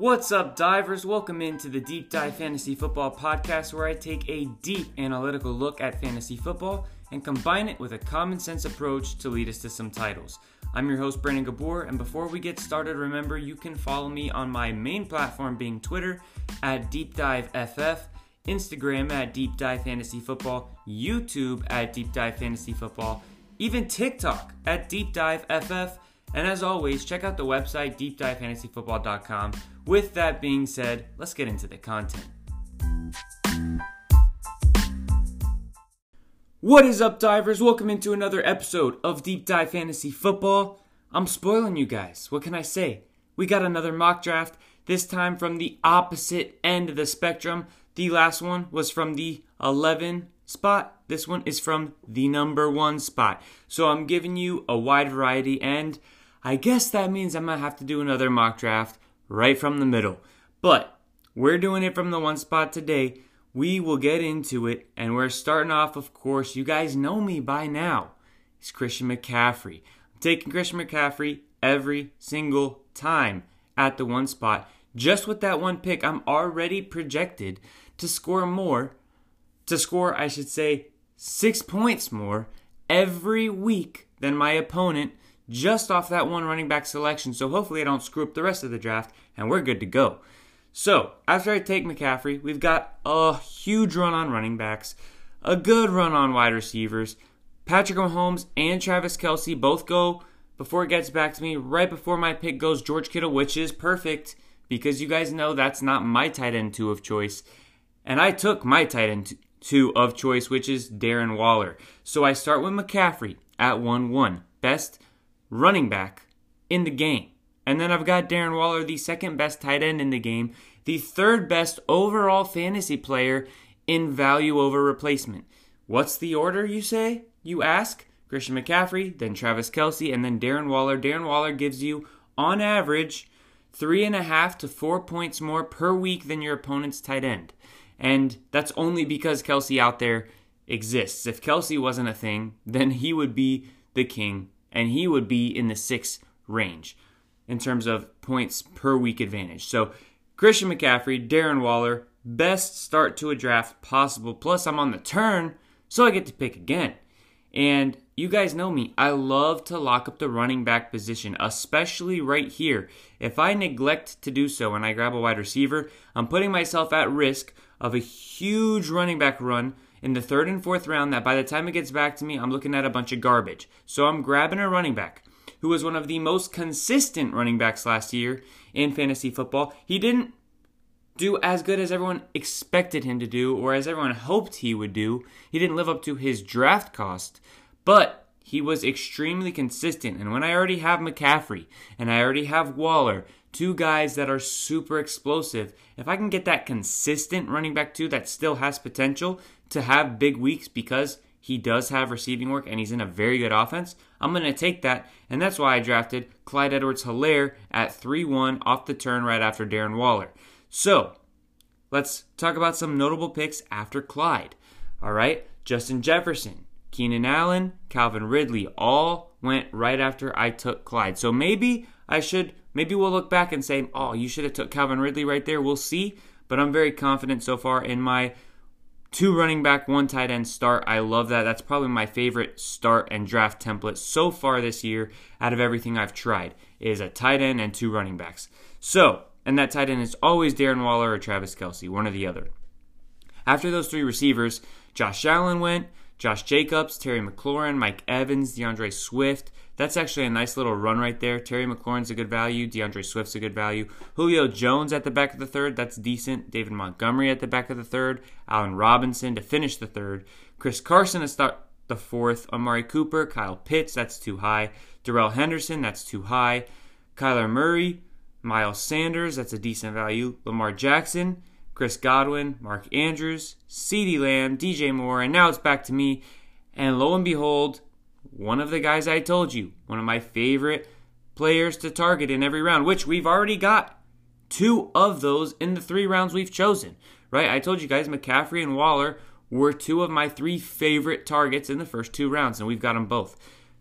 What's up, divers? Welcome into the Deep Dive Fantasy Football Podcast, where I take a deep analytical look at fantasy football and combine it with a common sense approach to lead us to some titles. I'm your host, Brandon Gabor, and before we get started, remember you can follow me on my main platform being Twitter at Deep Dive FF, Instagram at Deep Dive Fantasy Football, YouTube at Deep Dive Fantasy Football, even TikTok at Deep Dive FF. And as always, check out the website deepdivefantasyfootball.com. With that being said, let's get into the content. What is up, divers? Welcome into another episode of Deep Dive Fantasy Football. I'm spoiling you guys. What can I say? We got another mock draft, this time from the opposite end of the spectrum. The last one was from the 11 spot. This one is from the number one spot. So I'm giving you a wide variety, and I guess that means I'm going to have to do another mock draft right from the middle. But we're doing it from the one spot today. We will get into it, and we're starting off, of course, you guys know me by now. It's Christian McCaffrey. I'm taking Christian McCaffrey every single time at the one spot. Just with that one pick, I'm already projected to score more, to score, I should say, six points more every week than my opponent just off that one running back selection. So hopefully I don't screw up the rest of the draft and we're good to go. So after I take McCaffrey, we've got a huge run on running backs, a good run on wide receivers. Patrick Mahomes and Travis Kelce both go before it gets back to me. Right before my pick goes George Kittle, which is perfect because you guys know that's not my tight end two of choice. And I took my tight end two of choice, which is Darren Waller. So I start with McCaffrey at 1 1. Best running back in the game. And then I've got Darren Waller, the second best tight end in the game, the third best overall fantasy player in value over replacement. What's the order, you say? You ask? Christian McCaffrey, then Travis Kelce, and then Darren Waller. Darren Waller gives you, on average, three and a half to four points more per week than your opponent's tight end. And that's only because Kelce out there exists. If Kelce wasn't a thing, then he would be the king and he would be in the six range in terms of points per week advantage. So Christian McCaffrey, Darren Waller, best start to a draft possible. Plus, I'm on the turn, so I get to pick again. And you guys know me, I love to lock up the running back position, especially right here. If I neglect to do so and I grab a wide receiver, I'm putting myself at risk of a huge running back run in the third and fourth round that by the time it gets back to me, I'm looking at a bunch of garbage. So I'm grabbing a running back who was one of the most consistent running backs last year in fantasy football. He didn't do as good as everyone expected him to do or as everyone hoped he would do. He didn't live up to his draft cost, but he was extremely consistent. And when I already have McCaffrey and I already have Waller, two guys that are super explosive, if I can get that consistent running back two that still has potential, to have big weeks because he does have receiving work and he's in a very good offense, I'm going to take that. And that's why I drafted Clyde Edwards Helaire at 3 1 off the turn right after Darren Waller. So let's talk about some notable picks after Clyde. All right, Justin Jefferson, Keenan Allen, Calvin Ridley all went right after I took Clyde. So maybe I should, maybe we'll look back and say, oh, you should have took Calvin Ridley right there. We'll see. But I'm very confident so far in my two running back, one tight end start. I love that. That's probably my favorite start and draft template so far this year out of everything I've tried is a tight end and two running backs. So, and that tight end is always Darren Waller or Travis Kelce, one or the other. After those three receivers, Josh Allen went, Josh Jacobs, Terry McLaurin, Mike Evans, DeAndre Swift. That's actually a nice little run right there. Terry McLaurin's a good value. DeAndre Swift's a good value. Julio Jones at the back of the third. That's decent. David Montgomery at the back of the third. Allen Robinson to finish the third. Chris Carson to start the fourth. Amari Cooper, Kyle Pitts. That's too high. Darrell Henderson. That's too high. Kyler Murray, Miles Sanders. That's a decent value. Lamar Jackson. Chris Godwin, Mark Andrews, CeeDee Lamb, DJ Moore, and now it's back to me. And lo and behold, one of the guys I told you, one of my favorite players to target in every round, which we've already got two of those in the three rounds we've chosen, right? I told you guys McCaffrey and Waller were two of my three favorite targets in the first two rounds, and we've got them both.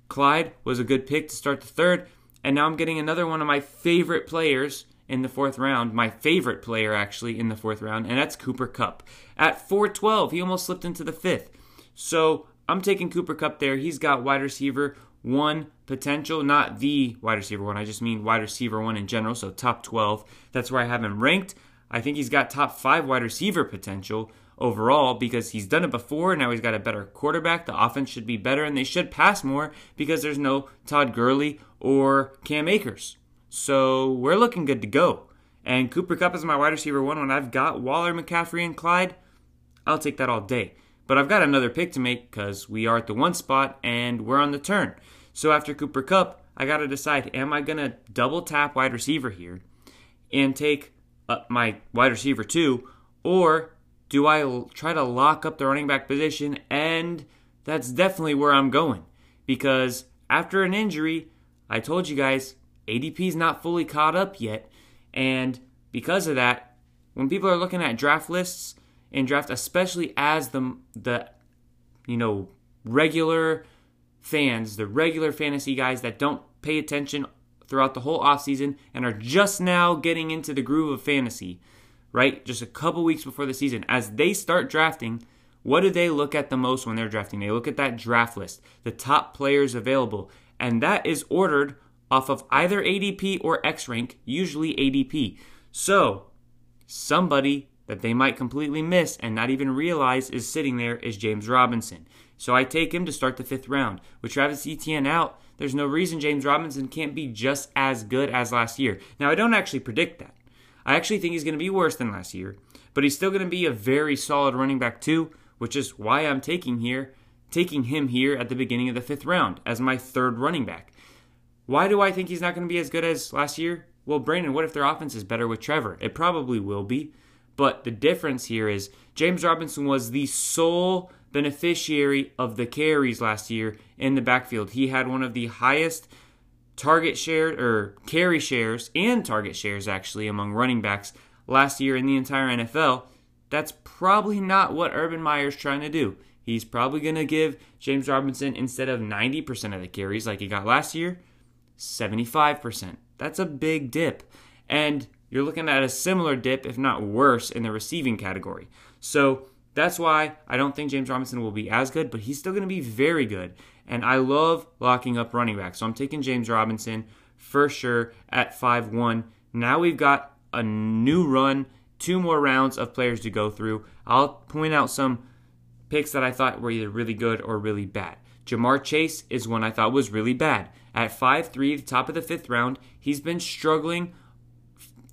Clyde was a good pick to start the third, and now I'm getting another one of my favorite players in the fourth round, my favorite player actually in the fourth round, and that's Cooper Kupp. At 412, he almost slipped into the fifth. So I'm taking Cooper Kupp there. He's got wide receiver one potential, not the wide receiver one. I just mean wide receiver one in general, so top 12. That's where I have him ranked. I think he's got top five wide receiver potential overall because he's done it before. Now he's got a better quarterback. The offense should be better, and they should pass more because there's no Todd Gurley or Cam Akers. So we're looking good to go. And Cooper Kupp is my wide receiver one. When I've got Waller, McCaffrey, and Clyde, I'll take that all day. But I've got another pick to make because we are at the one spot and we're on the turn. So after Cooper Kupp, I got to decide am I going to double tap wide receiver here and take uh, my wide receiver two, or do I l- try to lock up the running back position? And that's definitely where I'm going because after an injury, I told you guys ADP is not fully caught up yet. And because of that, when people are looking at draft lists and draft, especially as the, the you know, regular fans, the regular fantasy guys that don't pay attention throughout the whole offseason and are just now getting into the groove of fantasy, right? Just a couple weeks before the season. As they start drafting, what do they look at the most when they're drafting? They look at that draft list, the top players available, and that is ordered off of either ADP or X rank, usually ADP. So, somebody that they might completely miss and not even realize is sitting there is James Robinson. So I take him to start the fifth round. With Travis Etienne out, there's no reason James Robinson can't be just as good as last year. Now, I don't actually predict that. I actually think he's going to be worse than last year, but he's still going to be a very solid running back too, which is why I'm taking here, taking him here at the beginning of the fifth round as my third running back. Why do I think he's not going to be as good as last year? Well, Brandon, what if their offense is better with Trevor? It probably will be. But the difference here is James Robinson was the sole beneficiary of the carries last year in the backfield. He had one of the highest target share or carry shares and target shares actually among running backs last year in the entire NFL. That's probably not what Urban Meyer's trying to do. He's probably going to give James Robinson instead of 90% of the carries like he got last year, 75%. That's a big dip. And you're looking at a similar dip, if not worse, in the receiving category. So that's why I don't think James Robinson will be as good, but he's still going to be very good. And I love locking up running backs. So I'm taking James Robinson for sure at 5 1. Now we've got a new run, two more rounds of players to go through. I'll point out some picks that I thought were either really good or really bad. Ja'Marr Chase is one I thought was really bad. At 5 3, the top of the fifth round, he's been struggling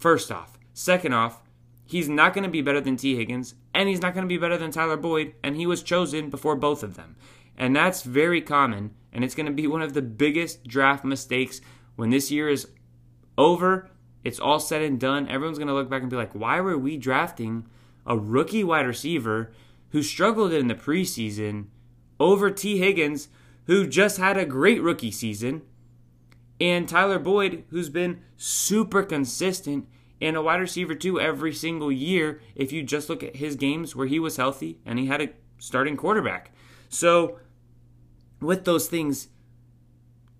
first off. Second off, he's not going to be better than Tee Higgins, and he's not going to be better than Tyler Boyd, and he was chosen before both of them. And that's very common, and it's going to be one of the biggest draft mistakes when this year is over. It's all said and done. Everyone's going to look back and be like, why were we drafting a rookie wide receiver who struggled in the preseason over Tee Higgins, who just had a great rookie season, and Tyler Boyd, who's been super consistent and a wide receiver too every single year if you just look at his games where he was healthy and he had a starting quarterback. So, with those things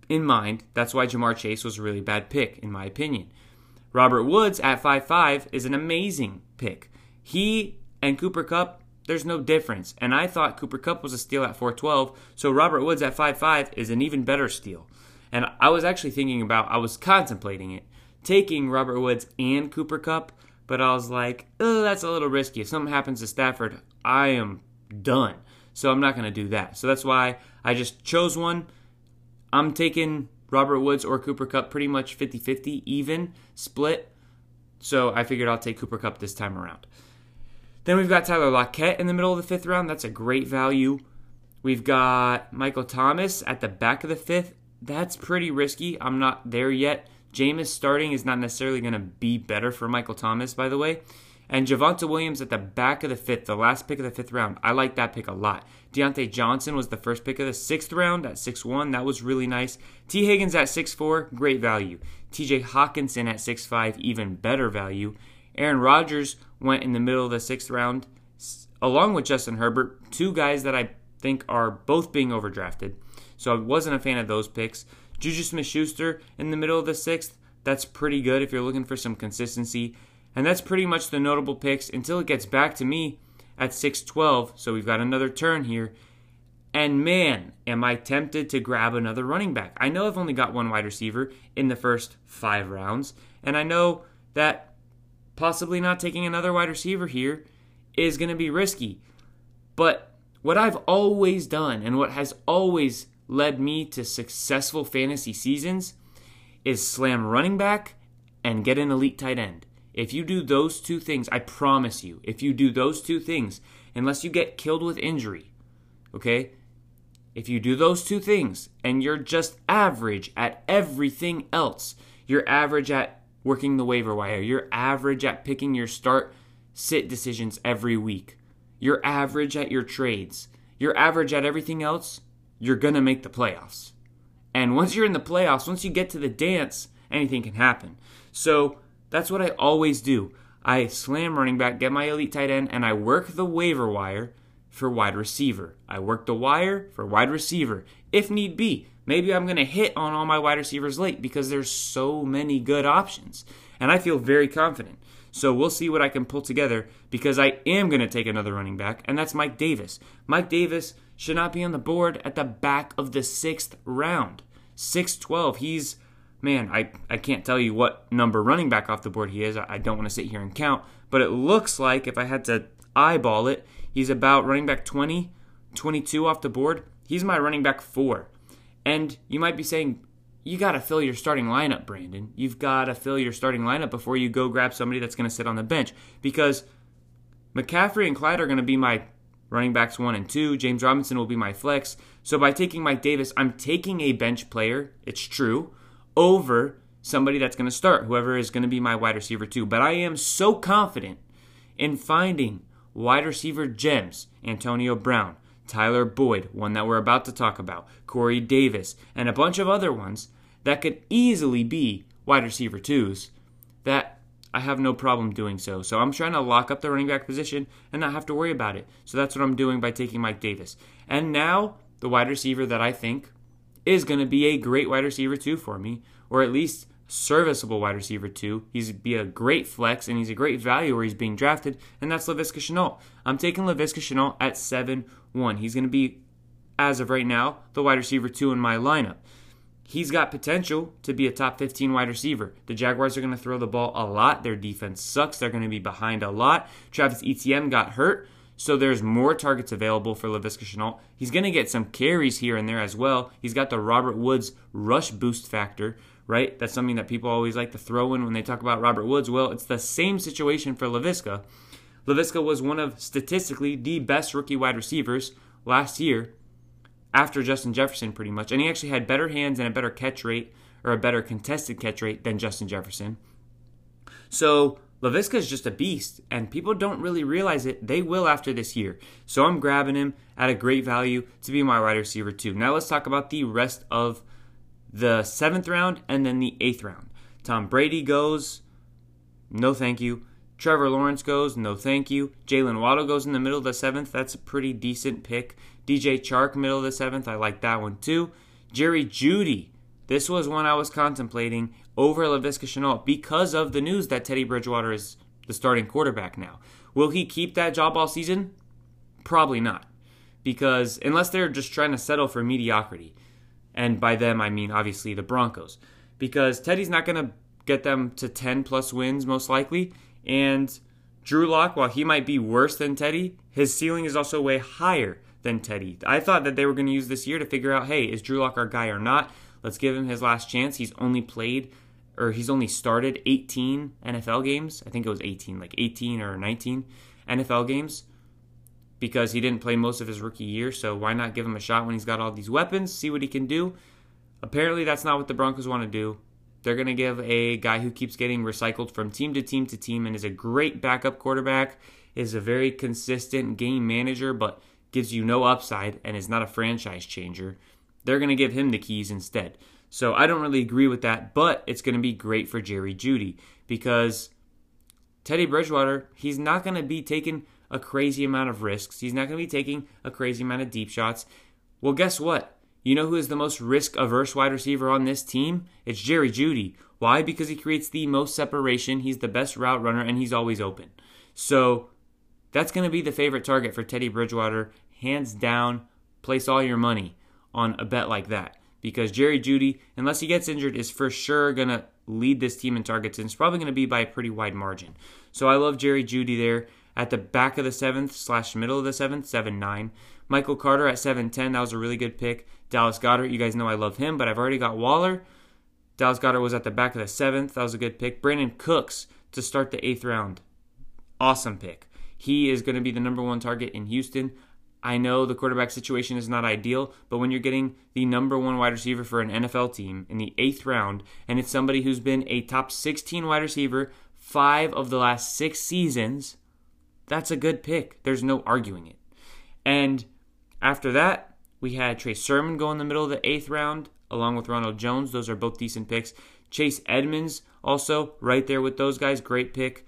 in mind, that's why Ja'Marr Chase was a really bad pick, in my opinion. Robert Woods at 5'5 is an amazing pick. He and Cooper Kupp, there's no difference. And I thought Cooper Kupp was a steal at 412, so Robert Woods at 5'5 is an even better steal. And I was actually thinking about, I was contemplating it, taking Robert Woods and Cooper Kupp, but I was like, oh, that's a little risky. If something happens to Stafford, I am done. So I'm not going to do that. So that's why I just chose one. I'm taking Robert Woods or Cooper Kupp pretty much 50 50, even split. So I figured I'll take Cooper Kupp this time around. Then we've got Tyler Lockett in the middle of the fifth round. That's a great value. We've got Michael Thomas at the back of the fifth. That's pretty risky. I'm not there yet. Jameis starting is not necessarily going to be better for Michael Thomas, by the way. And Javonte Williams at the back of the fifth, the last pick of the fifth round. I like that pick a lot. Diontae Johnson was the first pick of the sixth round at 6'1. That was really nice. Tee Higgins at 6'4, great value. TJ Hockenson at 6'5, even better value. Aaron Rodgers went in the middle of the sixth round, along with Justin Herbert, two guys that I think are both being overdrafted. So I wasn't a fan of those picks. Juju Smith Schuster in the middle of the sixth. That's pretty good if you're looking for some consistency. And that's pretty much the notable picks until it gets back to me at 612. So we've got another turn here. And man, am I tempted to grab another running back. I know I've only got one wide receiver in the first five rounds. And I know that possibly not taking another wide receiver here is going to be risky. But what I've always done and what has always led me to successful fantasy seasons is slam running back and get an elite tight end. If you do those two things, I promise you, if you do those two things, unless you get killed with injury, okay? If you do those two things and you're just average at everything else, you're average at working the waiver wire, you're average at picking your start sit decisions every week, you're average at your trades, you're average at everything else, you're going to make the playoffs. And once you're in the playoffs, once you get to the dance, anything can happen. So that's what I always do. I slam running back, get my elite tight end, and I work the waiver wire for wide receiver. I work the wire for wide receiver if need be. Maybe I'm going to hit on all my wide receivers late because there's so many good options. And I feel very confident. So we'll see what I can pull together because I am going to take another running back, and that's Mike Davis. Mike Davis should not be on the board at the back of the sixth round. 612. He's, man, I, I can't tell you what number running back off the board he is. I, I don't want to sit here and count, but it looks like if I had to eyeball it, he's about running back 20, 22 off the board. He's my running back four. And you might be saying, you got to fill your starting lineup, Brandon. You've got to fill your starting lineup before you go grab somebody that's going to sit on the bench because McCaffrey and Clyde are going to be my running backs one and two. James Robinson will be my flex. So by taking Mike Davis, I'm taking a bench player, it's true, over somebody that's going to start, whoever is going to be my wide receiver two. But I am so confident in finding wide receiver gems, Antonio Brown, Tyler Boyd, one that we're about to talk about, Corey Davis, and a bunch of other ones that could easily be wide receiver twos that I have no problem doing so. So I'm trying to lock up the running back position and not have to worry about it. So that's what I'm doing by taking Mike Davis. And now the wide receiver that I think is going to be a great wide receiver two for me, or at least serviceable wide receiver two. He's be a great flex and he's a great value where he's being drafted, and that's Laviska Shenault. I'm taking Laviska Shenault at 7 1. He's going to be, as of right now, the wide receiver two in my lineup he's got potential to be a top 15 wide receiver. The Jaguars are going to throw the ball a lot. Their defense sucks. They're going to be behind a lot. Travis Etienne got hurt, so there's more targets available for Laviska Shenault. He's going to get some carries here and there as well. He's got the Robert Woods rush boost factor, right? That's something that people always like to throw in when they talk about Robert Woods. Well, it's the same situation for Laviska. Laviska was one of statistically the best rookie wide receivers last year after Justin Jefferson pretty much. And he actually had better hands and a better catch rate or a better contested catch rate than Justin Jefferson. So Laviska is just a beast, and people don't really realize it. They will after this year. So I'm grabbing him at a great value to be my wide receiver too. Now let's talk about the rest of the seventh round and then the eighth round. Tom Brady goes. No, thank you. Trevor Lawrence goes. No, thank you. Jaylen Waddle goes in the middle of the seventh. That's a pretty decent pick. DJ Chark, middle of the seventh. I like that one too. Jerry Jeudy. This was one I was contemplating over Laviska Shenault because of the news that Teddy Bridgewater is the starting quarterback now. Will he keep that job all season? Probably not. Because unless they're just trying to settle for mediocrity. And by them, I mean obviously the Broncos. Because Teddy's not going to get them to 10 plus wins, most likely. And Drew Lock, while he might be worse than Teddy, his ceiling is also way higher than Teddy. I thought that they were going to use this year to figure out, hey, is Drew Lock our guy or not? Let's give him his last chance. He's only played or he's only started 18 NFL games. I think it was 18, like 18 or 19 NFL games because he didn't play most of his rookie year. So why not give him a shot when he's got all these weapons, see what he can do? Apparently, that's not what the Broncos want to do. They're going to give a guy who keeps getting recycled from team to team to team and is a great backup quarterback, is a very consistent game manager, but gives you no upside and is not a franchise changer, they're going to give him the keys instead. So I don't really agree with that, but it's going to be great for Jerry Jeudy because Teddy Bridgewater, he's not going to be taking a crazy amount of risks. He's not going to be taking a crazy amount of deep shots. Well, guess what? You know who is the most risk averse wide receiver on this team? It's Jerry Jeudy. Why? Because he creates the most separation. He's the best route runner, and he's always open. So that's going to be the favorite target for Teddy Bridgewater, hands down. Place all your money on a bet like that because Jerry Jeudy, unless he gets injured, is for sure going to lead this team in targets, and it's probably going to be by a pretty wide margin. So I love Jerry Jeudy there at the back of the seventh slash middle of the seventh, seven nine. Michael Carter at seven ten, that was a really good pick. Dallas Goedert, you guys know I love him, but I've already got Waller. Dallas Goedert was at the back of the seventh, that was a good pick. Brandin Cooks to start the eighth round, awesome pick. He is going to be the number one target in Houston. I know the quarterback situation is not ideal, but when you're getting the number one wide receiver for an NFL team in the eighth round, and it's somebody who's been a top 16 wide receiver five of the last six seasons, that's a good pick. There's no arguing it. And after that, we had Trey Sermon go in the middle of the eighth round, along with Ronald Jones. Those are both decent picks. Chase Edmonds, also right there with those guys. Great pick.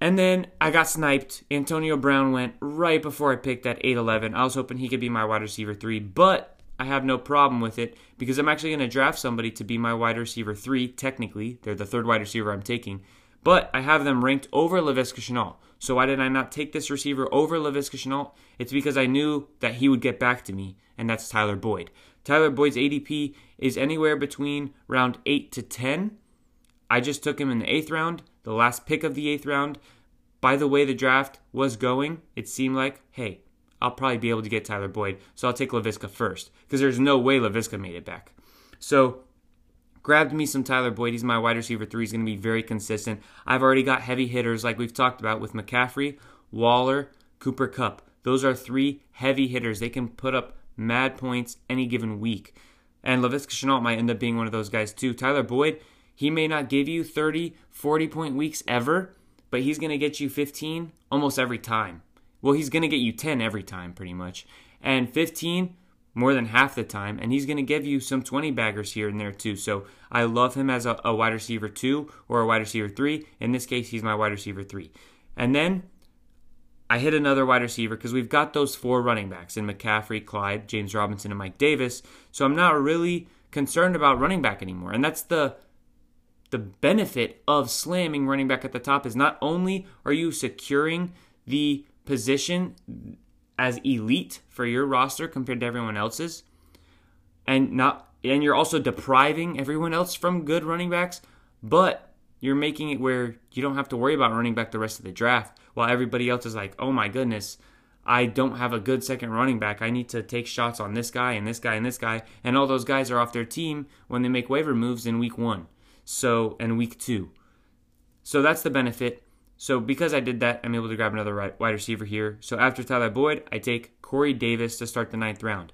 And then I got sniped. Antonio Brown went right before I picked at 8-11. I was hoping he could be my wide receiver 3, but I have no problem with it because I'm actually going to draft somebody to be my wide receiver 3 technically. They're the third wide receiver I'm taking, but I have them ranked over Laviska Shenault. So why did I not take this receiver over Laviska Shenault? It's because I knew that he would get back to me, and that's Tyler Boyd. Tyler Boyd's ADP is anywhere between round 8 to 10. I just took him in the 8th round the last pick of the 8th round. By the way the draft was going, it seemed like, hey, I'll probably be able to get Tyler Boyd, so I'll take Laviska first because there's no way Laviska made it back. So grabbed me some Tyler Boyd. He's my wide receiver three. He's going to be very consistent. I've already got heavy hitters like we've talked about with McCaffrey, Waller, Cooper Kupp. Those are three heavy hitters. They can put up mad points any given week. And Laviska Shenault might end up being one of those guys too. Tyler Boyd, he may not give you 30, 40 point weeks ever, but he's going to get you 15 almost every time. Well, he's going to get you 10 every time, pretty much. And 15 more than half the time. And he's going to give you some 20 baggers here and there, too. So I love him as a, a wide receiver two or a wide receiver three. In this case, he's my wide receiver three. And then I hit another wide receiver because we've got those four running backs in McCaffrey, Clyde, James Robinson, and Mike Davis. So I'm not really concerned about running back anymore. And that's the the benefit of slamming running back at the top is not only are you securing the position as elite for your roster compared to everyone else's, and not and you're also depriving everyone else from good running backs, but you're making it where you don't have to worry about running back the rest of the draft while everybody else is like, oh my goodness, I don't have a good second running back. I need to take shots on this guy and this guy and this guy. And all those guys are off their team when they make waiver moves in week one. So, and week two. So that's the benefit. So because I did that, I'm able to grab another wide receiver here. So after Tyler Boyd, I take Corey Davis to start the ninth round.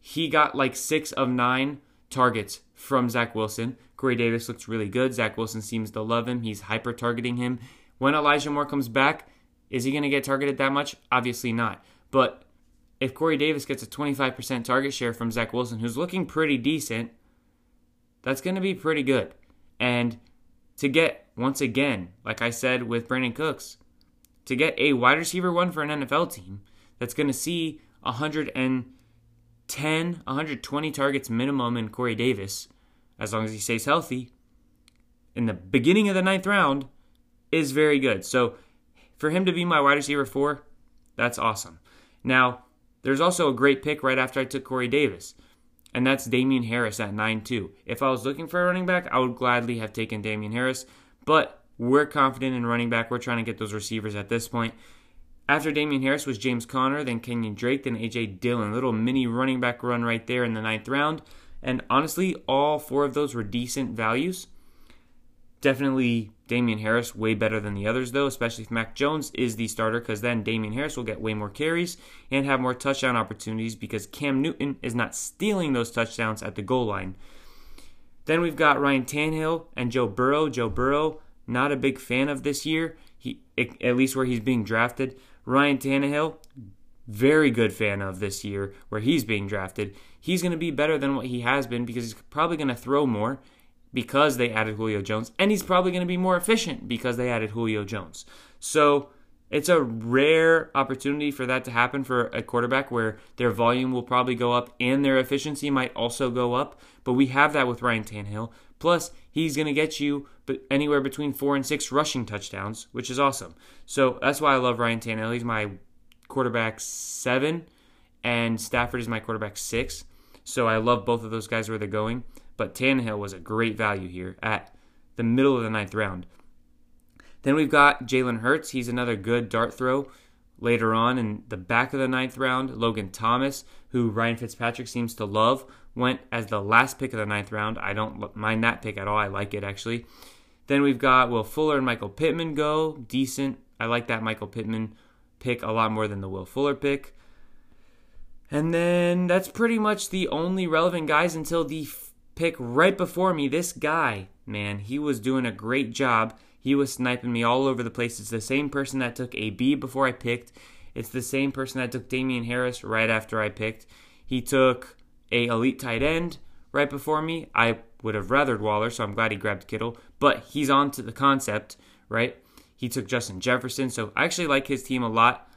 He got like six of nine targets from Zach Wilson. Corey Davis looks really good. Zach Wilson seems to love him. He's hyper targeting him. When Elijah Moore comes back, is he going to get targeted that much? Obviously not. But if Corey Davis gets a 25% target share from Zach Wilson, who's looking pretty decent, that's going to be pretty good. And to get, once again, like I said with Brandin Cooks, to get a wide receiver one for an NFL team that's going to see 110, 120 targets minimum in Corey Davis, as long as he stays healthy, in the beginning of the ninth round, is very good. So for him to be my wide receiver four, that's awesome. Now, there's also a great pick right after I took Corey Davis and that's Damien Harris at 9 2. If I was looking for a running back, I would gladly have taken Damien Harris, but we're confident in running back. We're trying to get those receivers at this point. After Damien Harris was James Conner, then Kenyon Drake, then AJ Dillon. Little mini running back run right there in the ninth round. And honestly, all four of those were decent values. Definitely Damien Harris way better than the others, though, especially if Mac Jones is the starter, because then Damien Harris will get way more carries and have more touchdown opportunities because Cam Newton is not stealing those touchdowns at the goal line. Then we've got Ryan Tannehill and Joe Burrow. Joe Burrow, not a big fan of this year, he at least where he's being drafted. Ryan Tannehill, very good fan of this year where he's being drafted. He's going to be better than what he has been because he's probably going to throw more because they added Julio Jones, and he's probably going to be more efficient because they added Julio Jones. So it's a rare opportunity for that to happen for a quarterback where their volume will probably go up and their efficiency might also go up. But we have that with Ryan Tannehill. Plus, he's going to get you anywhere between four and six rushing touchdowns, which is awesome. So that's why I love Ryan Tannehill. He's my quarterback seven, and Stafford is my quarterback six. So I love both of those guys where they're going. But Tannehill was a great value here at the middle of the ninth round. Then we've got Jalen Hurts. He's another good dart throw later on in the back of the ninth round. Logan Thomas, who Ryan Fitzpatrick seems to love, went as the last pick of the ninth round. I don't mind that pick at all. I like it actually. Then we've got Will Fuller and Michael Pittman go. Decent. I like that Michael Pittman pick a lot more than the Will Fuller pick. And then that's pretty much the only relevant guys until the pick right before me. This guy, man, he was doing a great job. He was sniping me all over the place. It's the same person that took AB before I picked. It's the same person that took Damien Harris right after I picked. He took a elite tight end right before me. I would have rathered Waller, so I'm glad he grabbed Kittle. But he's on to the concept, right? He took Justin Jefferson, so I actually like his team a lot.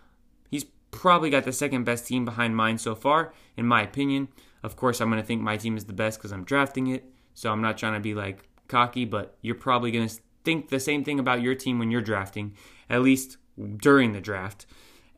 He's probably got the second best team behind mine so far, in my opinion. Of course, I'm going to think my team is the best because I'm drafting it, so I'm not trying to be like cocky, but you're probably going to think the same thing about your team when you're drafting, at least during the draft.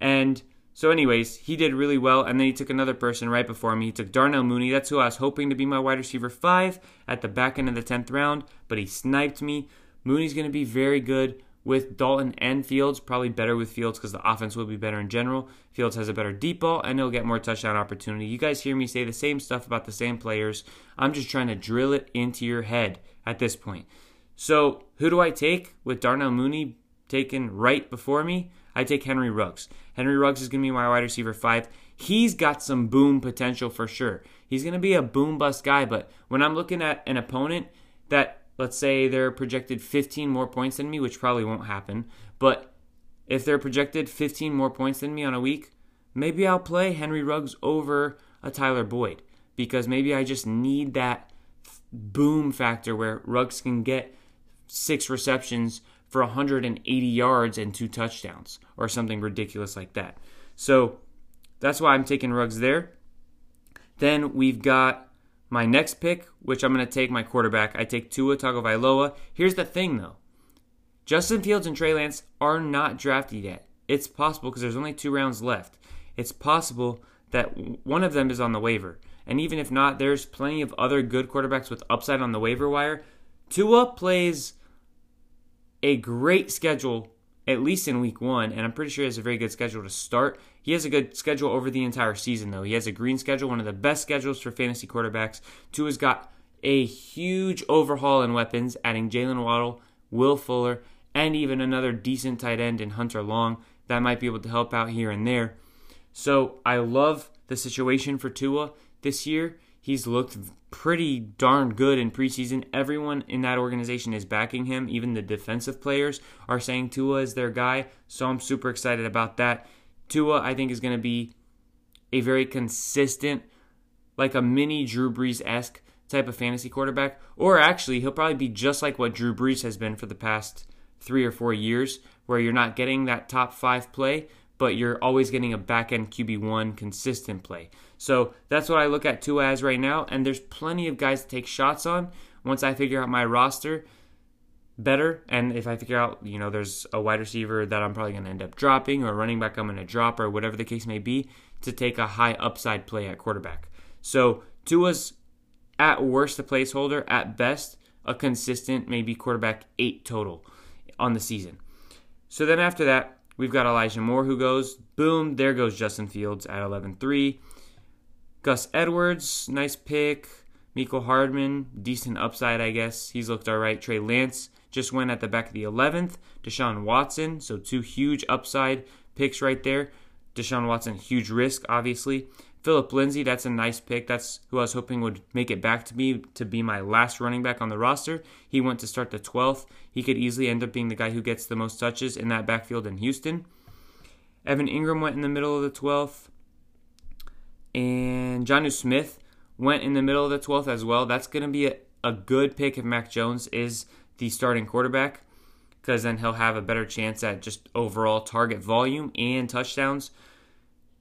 And so, anyways, he did really well. And then he took another person right before me. He took Darnell Mooney. That's who I was hoping to be my wide receiver five at the back end of the 10th round, but he sniped me. Mooney's going to be very good with Dalton and Fields, probably better with Fields because the offense will be better in general. Fields has a better deep ball and he'll get more touchdown opportunity. You guys hear me say the same stuff about the same players. I'm just trying to drill it into your head at this point. So, who do I take with Darnell Mooney taken right before me? I take Henry Ruggs. Henry Ruggs is going to be my wide receiver five. He's got some boom potential for sure. He's going to be a boom bust guy, but when I'm looking at an opponent that, let's say, they're projected 15 more points than me, which probably won't happen, but if they're projected 15 more points than me on a week, maybe I'll play Henry Ruggs over a Tyler Boyd because maybe I just need that boom factor where Ruggs can get six receptions for 180 yards and two touchdowns or something ridiculous like that. So that's why I'm taking Ruggs there. Then we've got my next pick, which I'm going to take my quarterback. I take Tua Tagovailoa. Here's the thing, though. Justin Fields and Trey Lance are not drafted yet. It's possible because there's only two rounds left. It's possible that one of them is on the waiver. And even if not, there's plenty of other good quarterbacks with upside on the waiver wire. Tua plays a great schedule, at least in week one, and I'm pretty sure he has a very good schedule to start. He has a good schedule over the entire season, though. He has a green schedule, one of the best schedules for fantasy quarterbacks. Tua's got a huge overhaul in weapons, adding Jaylen Waddle, Will Fuller, and even another decent tight end in Hunter Long that might be able to help out here and there. So I love the situation for Tua this year. He's looked pretty darn good in preseason. Everyone in that organization is backing him. Even the defensive players are saying Tua is their guy. So I'm super excited about that. Tua, I think, is going to be a very consistent, like a mini Drew Brees esque type of fantasy quarterback. Or actually, he'll probably be just like what Drew Brees has been for the past three or four years, where you're not getting that top five play, but you're always getting a back end QB1 consistent play. So that's what I look at Tua as right now, and there's plenty of guys to take shots on once I figure out my roster better. And if I figure out, you know, there's a wide receiver that I'm probably going to end up dropping or running back I'm going to drop or whatever the case may be to take a high upside play at quarterback. So Tua's at worst a placeholder, at best a consistent maybe quarterback eight total on the season. So then after that, We've got Elijah Moore who goes, boom, there goes Justin Fields at 11 3. Gus Edwards, nice pick. Mecole Hardman, decent upside, I guess. He's looked all right. Trey Lance just went at the back of the 11th. Deshaun Watson, so two huge upside picks right there. Deshaun Watson, huge risk, obviously. Phillip Lindsay, that's a nice pick. That's who I was hoping would make it back to me to be my last running back on the roster. He went to start the 12th. He could easily end up being the guy who gets the most touches in that backfield in Houston. Evan Engram went in the middle of the 12th. And Jonnu Smith went in the middle of the 12th as well. That's going to be a, a good pick if Mac Jones is the starting quarterback because then he'll have a better chance at just overall target volume and touchdowns.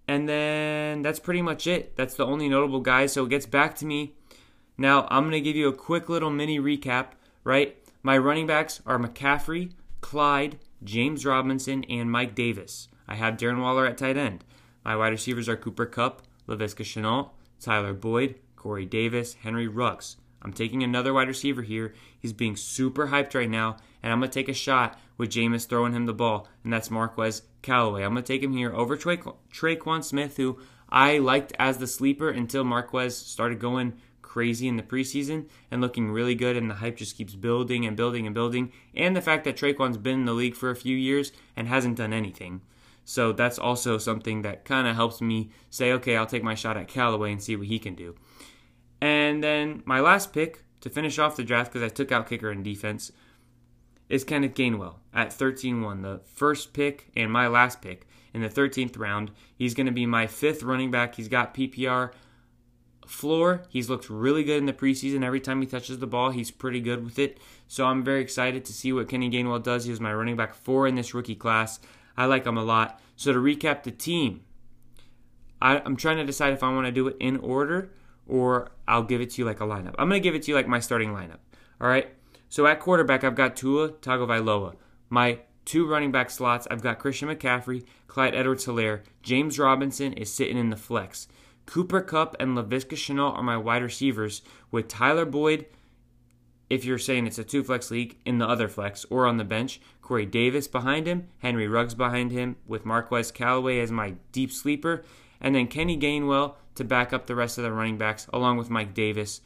And then that's pretty much it. That's the only notable guys. So it gets back to me. Now I'm going to give you a quick little mini recap, right? My running backs are McCaffrey, Clyde, James Robinson, and Mike Davis. I have Darren Waller at tight end. My wide receivers are Cooper Kupp, Laviska Shenault, Tyler Boyd, Corey Davis, Henry Ruggs. I'm taking another wide receiver here. He's being super hyped right now, and I'm going to take a shot with Jameis throwing him the ball, and that's Marquez Callaway. I'm going to take him here over Tra- Tre'Quan Smith, who I liked as the sleeper until Marquez started going crazy in the preseason and looking really good, and the hype just keeps building and building and building. And the fact that Tre'Quan's been in the league for a few years and hasn't done anything. So that's also something that kind of helps me say, okay, I'll take my shot at Callaway and see what he can do. And then my last pick to finish off the draft, because I took out kicker and defense, is Kenneth Gainwell at 13 1, the first pick and my last pick in the 13th round. He's going to be my fifth running back. He's got PPR floor. He's looked really good in the preseason. Every time he touches the ball, he's pretty good with it. So I'm very excited to see what Kenny Gainwell does. He was my running back four in this rookie class. I like him a lot. So to recap the team, I, am trying to decide if I want to do it in order or I'll give it to you like a lineup. I'm going to give it to you like my starting lineup. All right. So at quarterback, I've got Tua Tagovailoa. My two running back slots, I've got Christian McCaffrey, Clyde Edwards-Helaire. James Robinson is sitting in the flex. Cooper Kupp and Laviska Shenault are my wide receivers, with Tyler Boyd, if you're saying it's a two flex league, in the other flex or on the bench. Corey Davis behind him, Henry Ruggs behind him, with Marquez Callaway as my deep sleeper, and then Kenny Gainwell to back up the rest of the running backs, along with Mike Davis.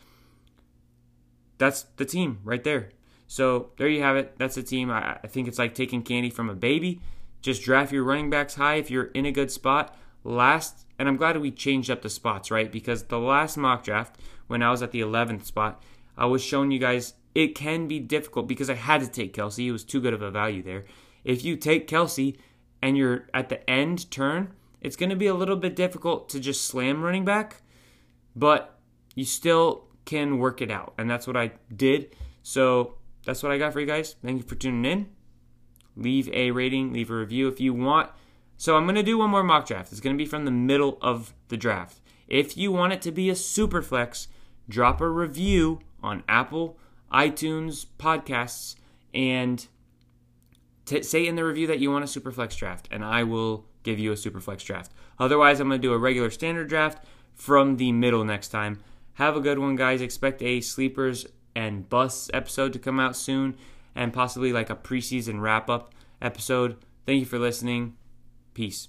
That's the team right there. So there you have it. That's the team. I, I think it's like taking candy from a baby. Just draft your running backs high if you're in a good spot. Last, and I'm glad we changed up the spots, right? Because the last mock draft, when I was at the 11th spot, I was showing you guys it can be difficult because I had to take Kelce. He was too good of a value there. If you take Kelce and you're at the end turn, it's going to be a little bit difficult to just slam running back, but you still can work it out. And that's what I did. So that's what I got for you guys. Thank you for tuning in. Leave a rating, leave a review if you want. So I'm going to do one more mock draft. It's going to be from the middle of the draft. If you want it to be a super flex, drop a review on Apple, iTunes, podcasts, and t- say in the review that you want a super flex draft, and I will give you a super flex draft. Otherwise, I'm going to do a regular standard draft from the middle next time. Have a good one, guys. Expect a sleepers and busts episode to come out soon, and possibly like a preseason wrap up episode. Thank you for listening. Peace.